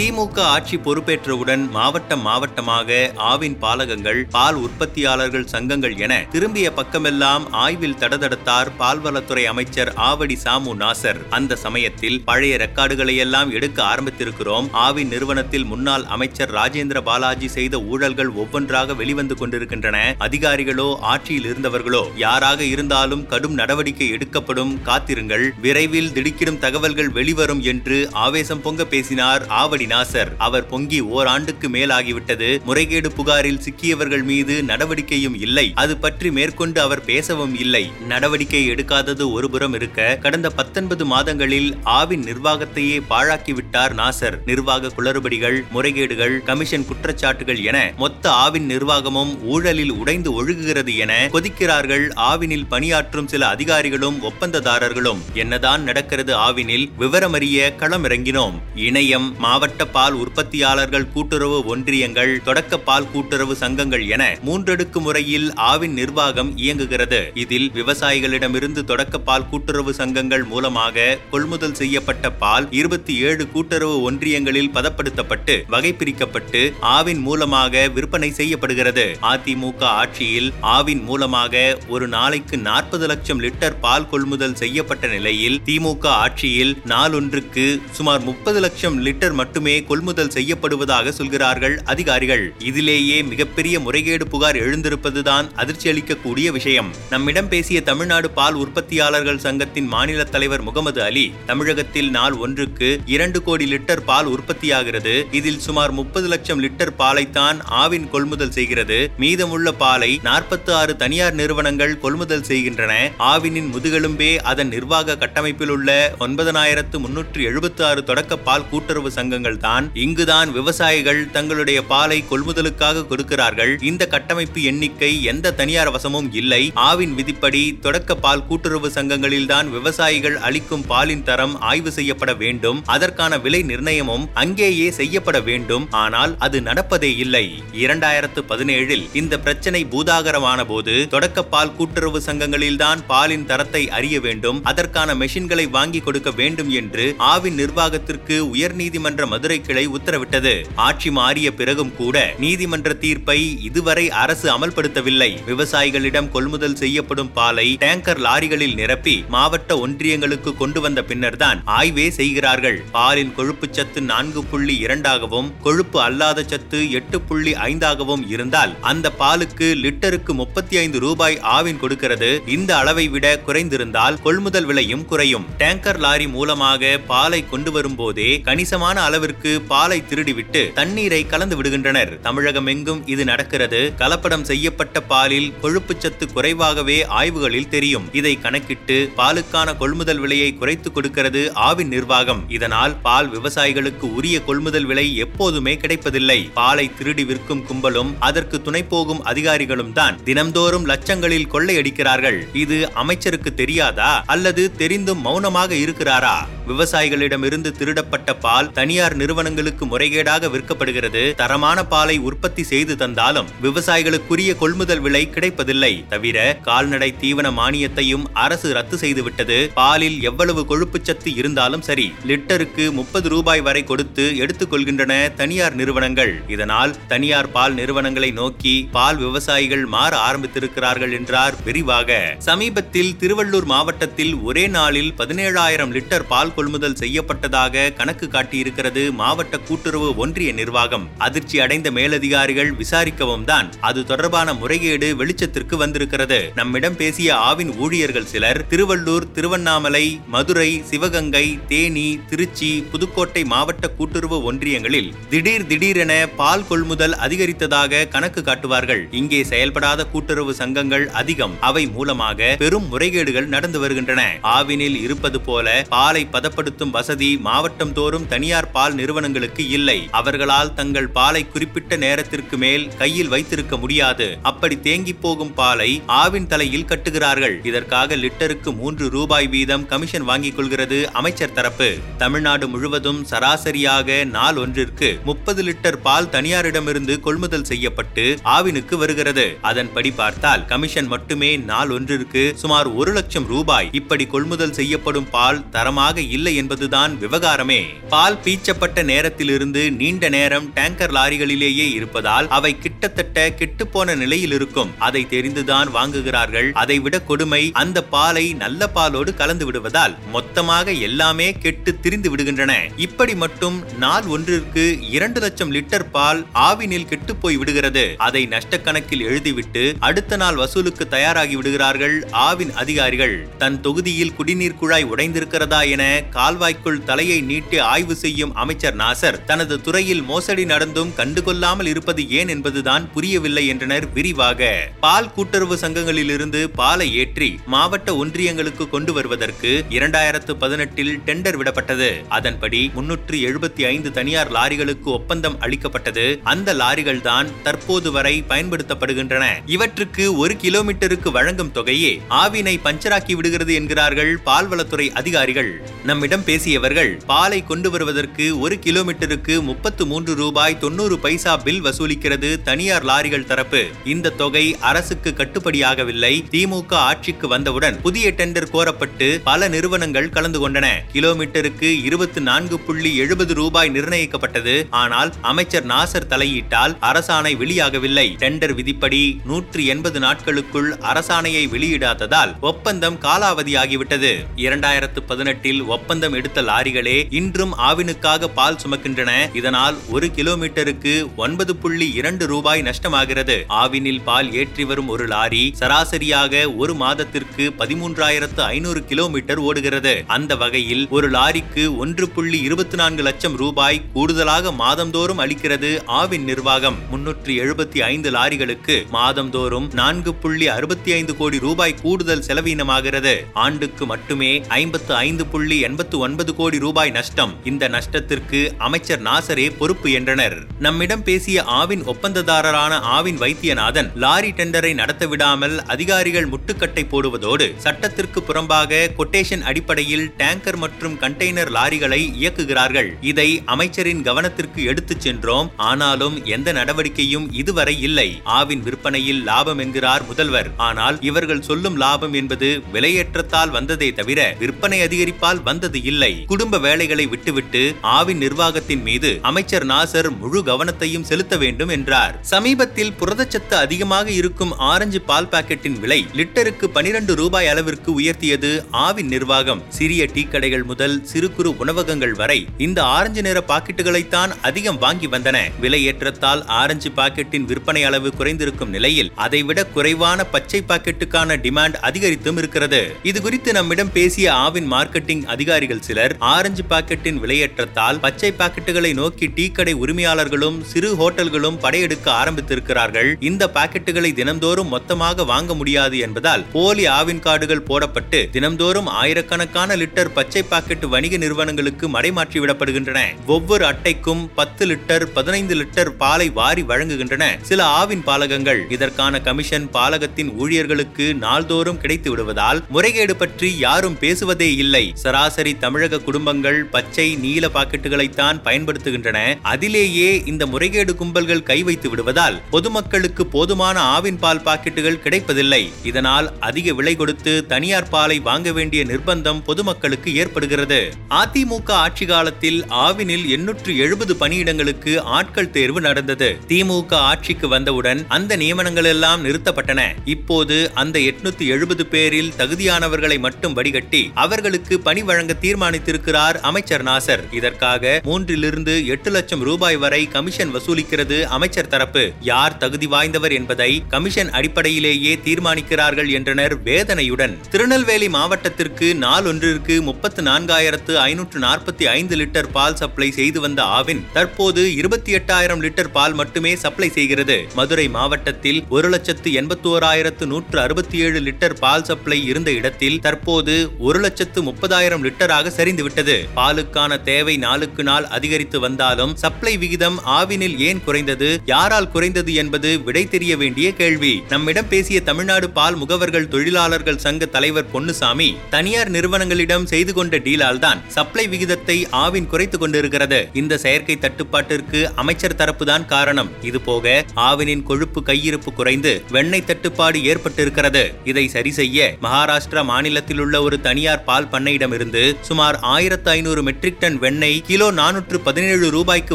திமுக ஆட்சி பொறுப்பேற்றவுடன் மாவட்டம் மாவட்டமாக ஆவின் பாலகங்கள் பால் உற்பத்தியாளர்கள் சங்கங்கள் என திரும்பிய பக்கமெல்லாம் ஆய்வில் தடதடத்தார் பால்வளத்துறை அமைச்சர் ஆவடி சாமு நாசர். அந்த சமயத்தில் பழைய ரெக்கார்டுகளை எல்லாம் எடுக்க ஆரம்பித்திருக்கிறோம். ஆவின் நிறுவனத்தில் முன்னாள் அமைச்சர் ராஜேந்திர பாலாஜி செய்த ஊழல்கள் ஒவ்வொன்றாக வெளிவந்து கொண்டிருக்கின்றன. அதிகாரிகளோ ஆட்சியில் இருந்தவர்களோ யாராக இருந்தாலும் கடும் நடவடிக்கை எடுக்கப்படும். காத்திருங்கள். விரைவில் திடுக்கிடும் தகவல்கள் வெளிவரும் என்று ஆவேசம் பொங்க பேசினார் ஆவடி நாசர் அவர் பொங்கி ஓராண்டுக்கு மேலாகிவிட்டது. முறைகேடு புகாரில் சிக்கியவர்கள் மீது நடவடிக்கையும் இல்லை. அது பற்றி மேற்கொண்டு அவர் பேசவும் இல்லை. நடவடிக்கை எடுக்காதது ஒருபுறம் இருக்க கடந்த பத்தொன்பது மாதங்களில் ஆவின் நிர்வாகத்தையே பாழாக்கிவிட்டார் நாசர். நிர்வாக குளறுபடிகள் முறைகேடுகள் கமிஷன் குற்றச்சாட்டுகள் என மொத்த ஆவின் நிர்வாகமும் ஊழலில் உடைந்து ஒழுகுகிறது என கொதிக்கிறார்கள் ஆவினில் பணியாற்றும் சில அதிகாரிகளும் ஒப்பந்ததாரர்களும். என்னதான் நடக்கிறது ஆவினில் விவரமறிய களமிறங்கினோம். இணையம் மாவட்ட பால் உற்பத்தியாளர்கள் கூட்டுறவு ஒன்றியங்கள் தொடக்க பால் கூட்டுறவு சங்கங்கள் என மூன்றடுக்கு முறையில் ஆவின் நிர்வாகம் இயங்குகிறது. இதில் விவசாயிகளிடமிருந்து தொடக்க பால் கூட்டுறவு சங்கங்கள் மூலமாக கொள்முதல் செய்யப்பட்ட பால் இருபத்தி ஏழு கூட்டுறவு ஒன்றியங்களில் பதப்படுத்தப்பட்டு வகை பிரிக்கப்பட்டு ஆவின் மூலமாக விற்பனை செய்யப்படுகிறது. அதிமுக ஆட்சியில் ஆவின் மூலமாக ஒரு நாளைக்கு நாற்பது லட்சம் லிட்டர் பால் கொள்முதல் செய்யப்பட்ட நிலையில் திமுக ஆட்சியில் நாளொன்றுக்கு சுமார் முப்பது லட்சம் லிட்டர் மட்டும் மட்டுமே கொள்முதல் செய்யப்படுவதாக சொல்கிறார்கள் அதிகாரிகள். இதிலேயே மிகப்பெரிய முறைகேடு புகார் எழுந்திருப்பதுதான் அதிர்ச்சி அளிக்கக்கூடிய விஷயம். நம்மிடம் பேசிய தமிழ்நாடு பால் உற்பத்தியாளர்கள் சங்கத்தின் மாநில தலைவர் முகமது அலி தமிழகத்தில் நாள் ஒன்றுக்கு இரண்டு கோடி லிட்டர் பால் உற்பத்தியாகிறது. இதில் சுமார் முப்பது லட்சம் லிட்டர் பாலைத்தான் ஆவின் கொள்முதல் செய்கிறது. மீதமுள்ள பாலை நாற்பத்தி ஆறு தனியார் நிறுவனங்கள் கொள்முதல் செய்கின்றன. ஆவினின் முதுகெலும்பே அதன் நிர்வாக கட்டமைப்பில் உள்ள ஒன்பதனாயிரத்து முன்னூற்று எழுபத்தி ஆறு தொடக்க பால் கூட்டுறவு சங்கங்கள் தான் இங்குதான் விவசாயிகள் தங்களுடைய பாலை கொள்முதலுக்காக கொடுக்கிறார்கள். இந்த கட்டமைப்பு எண்ணிக்கை எந்த தனியார் வசமும் இல்லை. ஆவின் விதிப்படி தொடக்க பால் கூட்டுறவு சங்கங்களில் தான் விவசாயிகள் அளிக்கும் பாலின் தரம் ஆய்வு செய்யப்பட வேண்டும். அதற்கான விலை நிர்ணயமும் அங்கேயே செய்யப்பட வேண்டும். ஆனால் அது நடப்பதே இல்லை. இரண்டாயிரத்து பதினேழில் இந்த பிரச்சனை பூதாகரமான போது தொடக்க பால் கூட்டுறவு சங்கங்களில் தான் பாலின் தரத்தை அறிய வேண்டும். அதற்கான மெஷின்களை வாங்கி கொடுக்க வேண்டும் என்று ஆவின் நிர்வாகத்திற்கு உயர்நீதிமன்ற மதுரை கிளை உத்தரவிட்டது. ஆட்சி மாறிய பிறகும் கூட நீதிமன்ற தீர்ப்பை இதுவரை அரசு அமல்படுத்தவில்லை. விவசாயிகளிடம் கொள்முதல் செய்யப்படும் பாலை டேங்கர் லாரிகளில் நிரப்பி மாவட்ட ஒன்றியங்களுக்கு கொண்டு வந்த பின்னர்தான் ஆய்வே செய்கிறார்கள். பாலின் கொழுப்பு சத்து நான்கு புள்ளி இரண்டாகவும் கொழுப்பு அல்லாத சத்து எட்டு புள்ளி ஐந்தாகவும் இருந்தால் அந்த பாலுக்கு லிட்டருக்கு முப்பத்தி ஐந்து ரூபாய் ஆவின் கொடுக்கிறது. இந்த அளவை விட குறைந்திருந்தால் கொள்முதல் விலையும் குறையும். டேங்கர் லாரி மூலமாக பாலை கொண்டு வரும்போதே கணிசமான அளவிற்கு பாலை திருடிவிட்டு தண்ணீரை கலந்து விடுகின்றனர். தமிழகம் எங்கும் இது நடக்கிறது. கலப்படம் செய்யப்பட்ட பாலில் கொழுப்புச்சத்து குறைவாகவே ஆய்வுகளில் தெரியும். இதை கணக்கிட்டு பாலுக்கான கொள்முதல் விலையை குறைத்து கொடுக்கிறது ஆவின் நிர்வாகம். இதனால் பால் விவசாயிகளுக்கு உரிய கொள்முதல் விலை எப்போதுமே கிடைப்பதில்லை. பாலை திருடி விற்கும் கும்பலும் அதற்கு துணை போகும் அதிகாரிகளும் தான் தினம்தோறும் லட்சங்களில் கொள்ளையடிக்கிறார்கள். இது அமைச்சருக்கு தெரியாதா? அல்லது தெரிந்தும் மௌனமாக இருக்கிறாரா? விவசாயிகளிடமிருந்து திருடப்பட்ட பால் தனியார் நிறுவனங்களுக்கு முறைகேடாக விற்கப்படுகிறது. தரமான பாலை உற்பத்தி செய்து தந்தாலும் விவசாயிகளுக்குரிய கொள்முதல் விலை கிடைப்பதில்லை. தவிர கால்நடை தீவன மானியத்தையும் அரசு ரத்து செய்துவிட்டது. பாலில் எவ்வளவு கொழுப்புச்சத்து இருந்தாலும் சரி லிட்டருக்கு முப்பது ரூபாய் வரை கொடுத்து எடுத்துக் கொள்கின்றன தனியார் நிறுவனங்கள். இதனால் தனியார் பால் நிறுவனங்களை நோக்கி பால் விவசாயிகள் மாற ஆரம்பித்திருக்கிறார்கள் என்றார் விரிவாக. சமீபத்தில் திருவள்ளூர் மாவட்டத்தில் ஒரே நாளில் பதினேழாயிரம் லிட்டர் பால் கொள்முதல் செய்யப்பட்டதாக கணக்கு காட்டியிருக்கிறது மாவட்ட கூட்டுறவு ஒன்றிய நிர்வாகம் அதிர்ச்சி அடைந்த மேலதிகாரிகள் விசாரிக்கவும் தான் அது தொடர்பான முறைகேடு வெளிச்சத்திற்கு வந்திருக்கிறது. நம்மிடம் பேசிய ஆவின் ஊழியர்கள் சிலர் திருவள்ளூர் திருவண்ணாமலை மதுரை சிவகங்கை தேனி திருச்சி புதுக்கோட்டை மாவட்ட கூட்டுறவு ஒன்றியங்களில் திடீர் திடீரென பால் கொள்முதல் அதிகரித்ததாக கணக்கு காட்டுவார்கள். இங்கே செயல்படாத கூட்டுறவு சங்கங்கள் அதிகம். அவை மூலமாக பெரும் முறைகேடுகள் நடந்து வருகின்றன. ஆவினில் இருப்பது போல பாலை பதப்படுத்தும் வசதி மாவட்டம் தோறும் தனியார் பால் நிறுவனங்களுக்கு இல்லை. அவர்களால் தங்கள் பாலை குறிப்பிட்ட நேரத்திற்கு மேல் கையில் வைத்திருக்க முடியாது. அப்படி தேங்கி போகும் பாலை ஆவின் தலையில் கட்டுகிறார்கள். இதற்காக லிட்டருக்கு மூன்று ரூபாய் வீதம் கமிஷன் வாங்கிக் கொள்கிறது அமைச்சர் தரப்பு. தமிழ்நாடு முழுவதும் சராசரியாக நாள் ஒன்றிற்கு முப்பது லிட்டர் பால் தனியாரிடமிருந்து கொள்முதல் செய்யப்பட்டு ஆவினுக்கு வருகிறது. அதன்படி பார்த்தால் கமிஷன் மட்டுமே நாள் ஒன்றிற்கு சுமார் ஒரு லட்சம் ரூபாய். இப்படி கொள்முதல் செய்யப்படும் பால் தரமாக இல்லை என்பதுதான் விவகாரமே. பால் பீச்சப்பட்ட நேரத்திலிருந்து நீண்ட நேரம் டேங்கர் லாரிகளிலேயே இருப்பதால் அவை கிட்டத்தட்ட கெட்டுப்போன நிலையில் இருக்கும். அதை தெரிந்துதான் வாங்குகிறார்கள். அதைவிட கொடுமை அந்த பாலை நல்ல பாலோடு கலந்து விடுவதால் மொத்தமாக எல்லாமே கெட்டு திரிந்து விடுகின்றன. இப்படி மட்டும் நாள் ஒன்றிற்கு இரண்டு லட்சம் லிட்டர் பால் ஆவினில் கெட்டு போய் விடுகிறது. அதை நஷ்ட கணக்கில் எழுதிவிட்டு அடுத்த நாள் வசூலுக்கு தயாராகி விடுகிறார்கள் ஆவின் அதிகாரிகள். தன் தொகுதியில் குடிநீர் குழாய் உடைந்திருக்கிறதா என கால்வாய்க்குள் தலையை நீட்டி ஆய்வு செய்யும் அமைச்சர் நாசர் தனது துறையில் மோசடி நடந்தும் கண்டுகொள்ளாமல் இருப்பது ஏன் என்பதுதான் புரியவில்லை என்றனர். விரிவாக பால் கூட்டுறவு சங்கங்களிலிருந்து பாலை ஏற்றி மாவட்ட ஒன்றியங்களுக்கு கொண்டு வருவதற்கு இரண்டாயிரத்து பதினெட்டில் டெண்டர் விடப்பட்டது. அதன்படி முன்னூற்று எழுபத்தி ஐந்து தனியார் லாரிகளுக்கு ஒப்பந்தம் அளிக்கப்பட்டது. அந்த லாரிகள் தான் தற்போது வரை பயன்படுத்தப்படுகின்றன. இவற்றுக்கு ஒரு கிலோமீட்டருக்கு வழங்கும் தொகையே ஆவினை பஞ்சராக்கி விடுகிறது என்கிறார்கள் பால்வளத்துறை அதிகாரிகள். நம்மிடம் பேசியவர்கள் பாலை கொண்டு வருவதற்கு ஒரு கிலோமீட்டருக்கு முப்பத்து மூன்று ரூபாய் தொண்ணூறு பைசா பில் வசூலிக்கிறது தனியார் லாரிகள் தரப்பு. இந்த தொகை அரசுக்கு கட்டுப்படியாகவில்லை. திமுக ஆட்சிக்கு வந்தவுடன் புதிய டெண்டர் கோரப்பட்டு பல நிறுவனங்கள் கலந்து கொண்டன. கிலோமீட்டருக்கு இருபத்தி நான்கு புள்ளி எழுபது ரூபாய் நிர்ணயிக்கப்பட்டது. ஆனால் அமைச்சர் நாசர் தலையிட்டால் அரசாணை வெளியாகவில்லை. டெண்டர் விதிப்படி நூற்றி எண்பது நாட்களுக்குள் அரசாணையை வெளியிடாததால் ஒப்பந்தம் காலாவதியாகிவிட்டது. இரண்டாயிரத்து பதினெட்டில் ஒப்பந்தம் எடுத்த லாரிகளே இன்றும் ஆவினுக்காக பால் சுமக்கின்றன. இதனால் ஒரு கிலோமீட்டருக்கு ஒன்பது புள்ளி இரண்டு ரூபாய் நஷ்டமாகிறது. ஆவினில் பால் ஏற்றி வரும் ஒரு லாரி சராசரியாக ஒரு மாதத்திற்கு பதிமூன்றாயிரத்து ஐநூறு கிலோமீட்டர் ஓடுகிறது. அந்த வகையில் ஒரு லாரிக்கு ஒன்று புள்ளி இருபத்தி நான்கு லட்சம் ரூபாய் கூடுதலாக மாதந்தோறும் அளிக்கிறது ஆவின் நிர்வாகம். முன்னூற்றி எழுபத்தி ஐந்து லாரிகளுக்கு மாதந்தோறும் நான்கு புள்ளி அறுபத்தி ஐந்து கோடி ரூபாய் கூடுதல் செலவீனமாகிறது. ஆண்டுக்கு மட்டுமே ஐம்பத்து ஐந்து புள்ளி எண்பத்து ஒன்பது கோடி ரூபாய் நஷ்டம். இந்த நஷ்டத்திற்கு அமைச்சர் நாசரே பொறுப்பு என்றனர். நம்மிடம் பேசிய ஆவின் ஒப்பந்ததாரரான ஆவின் வைத்தியநாதன் லாரி டெண்டரை நடத்த விடாமல் அதிகாரிகள் முட்டுக்கட்டை போடுவதோடு சட்டத்திற்கு புறம்பாக கொட்டேஷன் அடிப்படையில் டேங்கர் மற்றும் கண்டெய்னர் லாரிகளை இயக்குகிறார்கள். இதை அமைச்சரின் கவனத்திற்கு எடுத்துச் சென்றோம். ஆனாலும் எந்த நடவடிக்கையும் இதுவரை இல்லை. ஆவின் விற்பனையில் லாபம் என்கிறார் முதல்வர். ஆனால் இவர்கள் சொல்லும் லாபம் என்பது விலையேற்றத்தால் வந்ததே தவிர விற்பனை அதிகரிப்பால் வந்தது இல்லை. குடும்ப வேலைகளை விட்டுவிட்டு ஆவின் நிர்வாகத்தின் மீது அமைச்சர் நாசர் முழு கவனத்தையும் செலுத்த வேண்டும் என்றார். சமீபத்தில் புரதச்சத்து அதிகமாக இருக்கும் ஆரஞ்சு பால் பாக்கெட்டின் விலை லிட்டருக்கு பனிரெண்டு ரூபாய் அளவிற்கு உயர்த்தியது ஆவின் நிர்வாகம். சிறிய டீ கடைகள் முதல் சிறு குறு உணவகங்கள் வரை இந்த ஆரஞ்சு நிற பாக்கெட்டுகளைத்தான் அதிகம் வாங்கி வந்தன. விலை ஏற்றத்தால் ஆரஞ்சு பாக்கெட்டின் விற்பனை அளவு குறைந்திருக்கும் நிலையில் அதைவிட குறைவான பச்சை பாக்கெட்டுக்கான டிமாண்ட் அதிகரித்தும் இருக்கிறது. இது குறித்து நம்மிடம் பேசிய ஆவின் மார்க்கெட்டிங் அதிகாரிகள் சிலர் ஆரஞ்சு பாக்கெட்டின் விலையேற்றத்தால் பச்சை பாக்கெட்டுகளை நோக்கி டீ கடை உரிமையாளர்களும் சிறு ஹோட்டல்களும் படையெடுக்க ஆரம்பித்திருக்கிறார்கள். இந்த பாக்கெட்டுகளை தினம்தோறும் மொத்தமாக வாங்க முடியாது என்பதால் போலி ஆவின் கார்டுகள் போடப்பட்டு தினம்தோறும் ஆயிரக்கணக்கான லிட்டர் பச்சை பாக்கெட் வணிக நிறுவனங்களுக்கு மடைமாற்றி விடப்படுகின்றன ஒவ்வொரு அட்டைக்கும் பத்து லிட்டர் பதினைந்து லிட்டர் பாலை வாரி வழங்குகின்றன. சில ஆவின் பாலகங்கள் இதற்கான கமிஷன் பாலகத்தின் ஊழியர்களுக்கு நாள்தோறும் கிடைத்து விடுவதால் முறைகேடு பற்றி யாரும் பேசுவதே இல்லை. சராசரி தமிழக குடும்பங்கள் பச்சை நீல பாக்கெட்டுகளைத்தான் பயன்படுத்துகின்றன. அதிலேயே இந்த முறைகேடு கும்பல்கள் கை வைத்து விடுவதால் பொதுமக்களுக்கு போதுமான ஆவின் பால் பாக்கெட்டுகள் கிடைப்பதில்லை. இதனால் அதிக விலை கொடுத்து தனியார் பாலை வாங்க வேண்டிய நிர்பந்தம் பொதுமக்களுக்கு ஏற்படுகிறது. அதிமுக ஆட்சி காலத்தில் ஆவினில் எண்ணூற்று எழுபது பணியிடங்களுக்கு ஆட்கள் தேர்வு நடந்தது. திமுக ஆட்சிக்கு வந்தவுடன் அந்த நியமனங்கள் எல்லாம் நிறுத்தப்பட்டன. இப்போது அந்த எட்நூத்தி எழுபது பேரில் தகுதியானவர்களை மட்டும் வடிகட்டி அவர்களுக்கு பணி வழங்க தீர்மானித்திருக்கிறார் அமைச்சர் நாசர். இதற்காக மூன்றிலிருந்து எட்டு லட்சம் ரூபாய் வரை கமிஷன் வசூலிக்கிறது அமைச்சர் தரப்பு. யார் தகுதி வாய்ந்தவர் என்பதை கமிஷன் அடிப்படையிலேயே தீர்மானிக்கிறார்கள் என்றனர் வேதனையுடன். திருநெல்வேலி மாவட்டத்திற்கு நாளொன்றிற்கு முப்பத்து நான்காயிரத்து ஐநூற்று நாற்பத்தி ஐந்து லிட்டர் பால் சப்ளை செய்து வந்த ஆவின் தற்போது இருபத்தி எட்டாயிரம் லிட்டர் பால் மட்டுமே சப்ளை செய்கிறது. மதுரை மாவட்டத்தில் ஒரு லட்சத்து எண்பத்தோராயிரத்து நூற்று அறுபத்தி ஏழு லிட்டர் பால் சப்ளை இருந்த இடத்தில் தற்போது ஒரு லட்சத்து முப்பதாயிரம் லிட்டராக சரிந்துவிட்டது. பாலுக்கான தேவை நாளுக்கு நாளுக்கு நாள் அதிகரித்து வந்தாலும் சப்ளை விகிதம் ஆவினில் ஏன் குறைந்தது? யாரால் குறைந்தது என்பது விடை தெரிய வேண்டிய கேள்வி. நம்மிடம் பேசிய தமிழ்நாடு பால் முகவர்கள் தொழிலாளர்கள் சங்க தலைவர் பொன்னுசாமி தனியார் நிறுவனங்களிடம் செய்து கொண்ட டீலால் தான் சப்ளை விகிதத்தை ஆவின் குறைத்து கொண்டிருக்கிறது. இந்த செயற்கை தட்டுப்பாட்டிற்கு அமைச்சர் தரப்புதான் காரணம். இதுபோக ஆவினின் கொழுப்பு கையிருப்பு குறைந்து வெண்ணெய் தட்டுப்பாடு ஏற்பட்டிருக்கிறது. இதை சரி செய்ய மகாராஷ்டிரா மாநிலத்தில் உள்ள ஒரு தனியார் பால் பண்ணையிடமிருந்து சுமார் ஆயிரத்து ஐநூறு மெட்ரிக் டன் வெண்ணெய் கிலோ நானூற்று பதினேழு ரூபாய்க்கு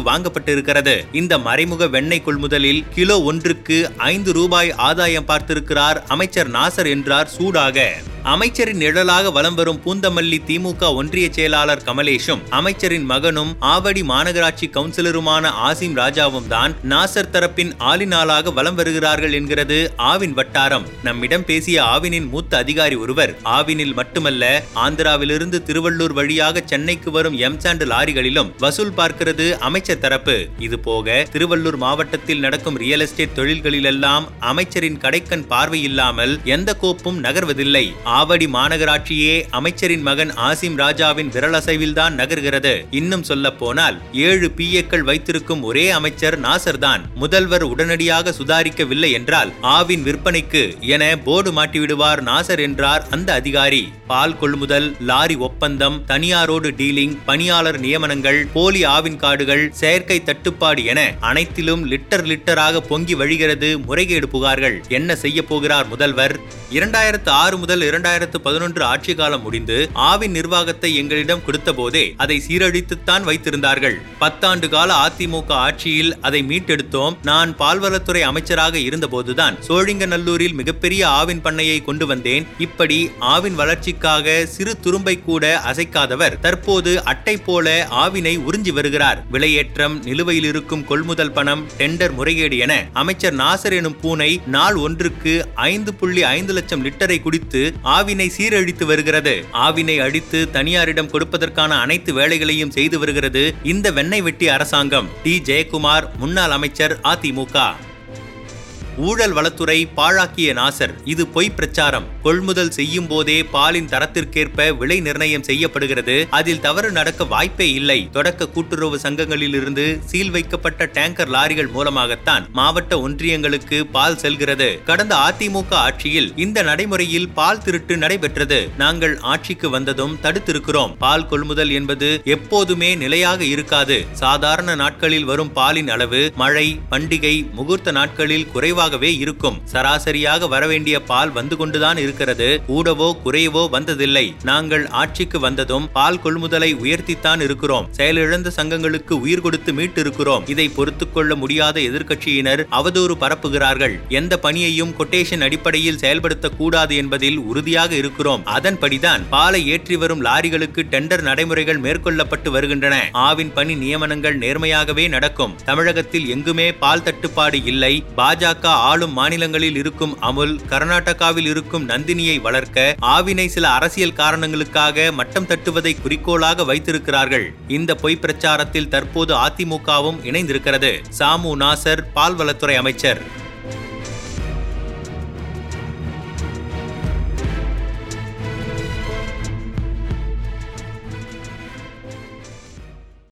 வாங்கப்பட்டிருக்கிறது. இந்த மறைமுக வெண்ணெய் கொள்முதலில் கிலோ ஒன்றுக்கு ஐந்து ரூபாய் ஆதாயம் பார்த்திருக்கிறார் அமைச்சர் நாசர் என்றார் சூடாக. அமைச்சரின் நிழலாக வலம் வரும் பூந்தமல்லி திமுக ஒன்றிய செயலாளர் கமலேஷும் அமைச்சரின் மகனும் ஆவடி மாநகராட்சி கவுன்சிலருமான ஆசிம் ராஜாவும் தான் நாசர் தரப்பின் ஆளினாளாக வலம் வருகிறார்கள் என்கிறது ஆவின் வட்டாரம். நம்மிடம் பேசிய ஆவினின் மூத்த அதிகாரி ஒருவர் ஆவினில் மட்டுமல்ல ஆந்திராவிலிருந்து திருவள்ளூர் வழியாக சென்னைக்கு வரும் எம்சாண்டு லாரிகளிலும் வசூல் பார்க்கிறது அமைச்சர் தரப்பு. இது போக திருவள்ளூர் மாவட்டத்தில் நடக்கும் ரியல் எஸ்டேட் தொழில்களிலெல்லாம் அமைச்சரின் கடைக்கண் பார்வை இல்லாமல் எந்த கோப்பும் நகர்வதில்லை. ஆவடி மாநகராட்சியே அமைச்சரின் மகன் ஆசிம் ராஜாவின் விரலசைவில்தான் நகர்கிறது. இன்னும் சொல்ல போனால் ஏழு பிஏக்கள் வைத்திருக்கும் ஒரே அமைச்சர் நாசர் தான் முதல்வர் உடனடியாக சுதாரிக்கவில்லை என்றால் ஆவின் விற்பனைக்கு என போர்டு மாட்டிவிடுவார் நாசர் என்றார் அந்த அதிகாரி. பால் கொள்முதல் லாரி ஒப்பந்தம் தனியாரோடு டீலிங் பணியாளர் நியமனங்கள் போலி ஆவின் கார்டுகள் செயற்கை தட்டுப்பாடு என அனைத்திலும் லிட்டர் லிட்டராக பொங்கி வழிகிறது முறைகேடு புகார்கள். என்ன செய்ய போகிறார் முதல்வர்? இரண்டாயிரத்து ஆறு முதல் இரண்டு இரண்டாயிரத்து பதினொன்று ஆட்சி காலம் முடிந்து ஆவின் நிர்வாகத்தை எங்களிடம் கொடுத்த போதே அதை சீரழித்துத்தான் வைத்திருந்தார்கள். பத்தாண்டு கால அதிமுக ஆட்சியில் அதை மீட்டெடுத்தோம். நான் பால்வளத்துறை அமைச்சராக இருந்தபோதுதான் சோழிங்கநல்லூரில் மிகப்பெரிய ஆவின் பண்ணையை கொண்டு வந்தேன். இப்படி ஆவின் வளர்ச்சிக்காக சிறு துரும்பை கூட அசைக்காதவர் தற்போது அட்டை போல ஆவினை உறிஞ்சி வருகிறார். விலையேற்றம் நிலுவையில் இருக்கும் கொள்முதல் பணம் டெண்டர் முறைகேடு என அமைச்சர் நாசர் எனும் பூனை நாள் ஒன்றுக்கு ஐந்து புள்ளி ஐந்து லட்சம் லிட்டரை குடித்து ஆவினை சீரழித்து வருகிறது. ஆவினை அடித்து தனியாரிடம் கொடுப்பதற்கான அனைத்து வேலைகளையும் செய்து வருகிறது இந்த வெண்ணை வெட்டி அரசாங்கம். டி. ஜெயக்குமார் முன்னாள் அமைச்சர் அதிமுக ஊழல் வளத்துறை பாழாக்கிய நாசர். இது பொய் பிரச்சாரம். கொள்முதல் செய்யும் போதே பாலின் தரத்திற்கேற்ப விலை நிர்ணயம் செய்யப்படுகிறது. அதில் தவறு நடக்க வாய்ப்பே இல்லை. தொடக்க கூட்டுறவு சங்கங்களில் இருந்து சீல் வைக்கப்பட்ட டேங்கர் லாரிகள் மூலமாகத்தான் மாவட்ட ஒன்றியங்களுக்கு பால் செல்கிறது. கடந்த அதிமுக ஆட்சியில் இந்த நடைமுறையில் பால் திருட்டு நடைபெற்றது. நாங்கள் ஆட்சிக்கு வந்ததும் தடுத்திருக்கிறோம். பால் கொள்முதல் என்பது எப்போதுமே நிலையாக இருக்காது. சாதாரண நாட்களில் வரும் பாலின் அளவு மழை பண்டிகை முகூர்த்த நாட்களில் குறைவாக குறைவாகவே இருக்கும். சராசரியாக வரவேண்டிய பால் வந்து கொண்டுதான் இருக்கிறது. கூடவோ குறையவோ வந்ததில்லை. நாங்கள் ஆட்சிக்கு வந்ததும் பால் கொள்முதலை உயர்த்தித்தான் இருக்கிறோம். செயலிழந்த சங்கங்களுக்கு உயிர் கொடுத்து மீட்டிருக்கிறோம். இதை பொறுத்துக் கொள்ள முடியாத எதிர்க்கட்சியினர் அவதூறு பரப்புகிறார்கள். எந்த பணியையும் கொட்டேஷன் அடிப்படையில் செயல்படுத்தக்கூடாது என்பதில் உறுதியாக இருக்கிறோம். அதன்படிதான் பாலை ஏற்றி வரும் லாரிகளுக்கு டெண்டர் நடைமுறைகள் மேற்கொள்ளப்பட்டு வருகின்றன. ஆவின் பணி நியமனங்கள் நேர்மையாகவே நடக்கும். தமிழகத்தில் எங்குமே பால் தட்டுப்பாடு இல்லை. பாஜக ஆளும் மாநிலங்களில் இருக்கும் அமுல் கர்நாடகாவில் இருக்கும் நந்தினியை வளர்க்க ஆவினை சில அரசியல் காரணங்களுக்காக மட்டம் தட்டுவதை குறிக்கோளாக வைத்திருக்கிறார்கள். இந்த பொய் பிரச்சாரத்தில் தற்போது அதிமுகவும் இணைந்திருக்கிறது. சாமு நாசர் பால்வளத்துறை அமைச்சர்.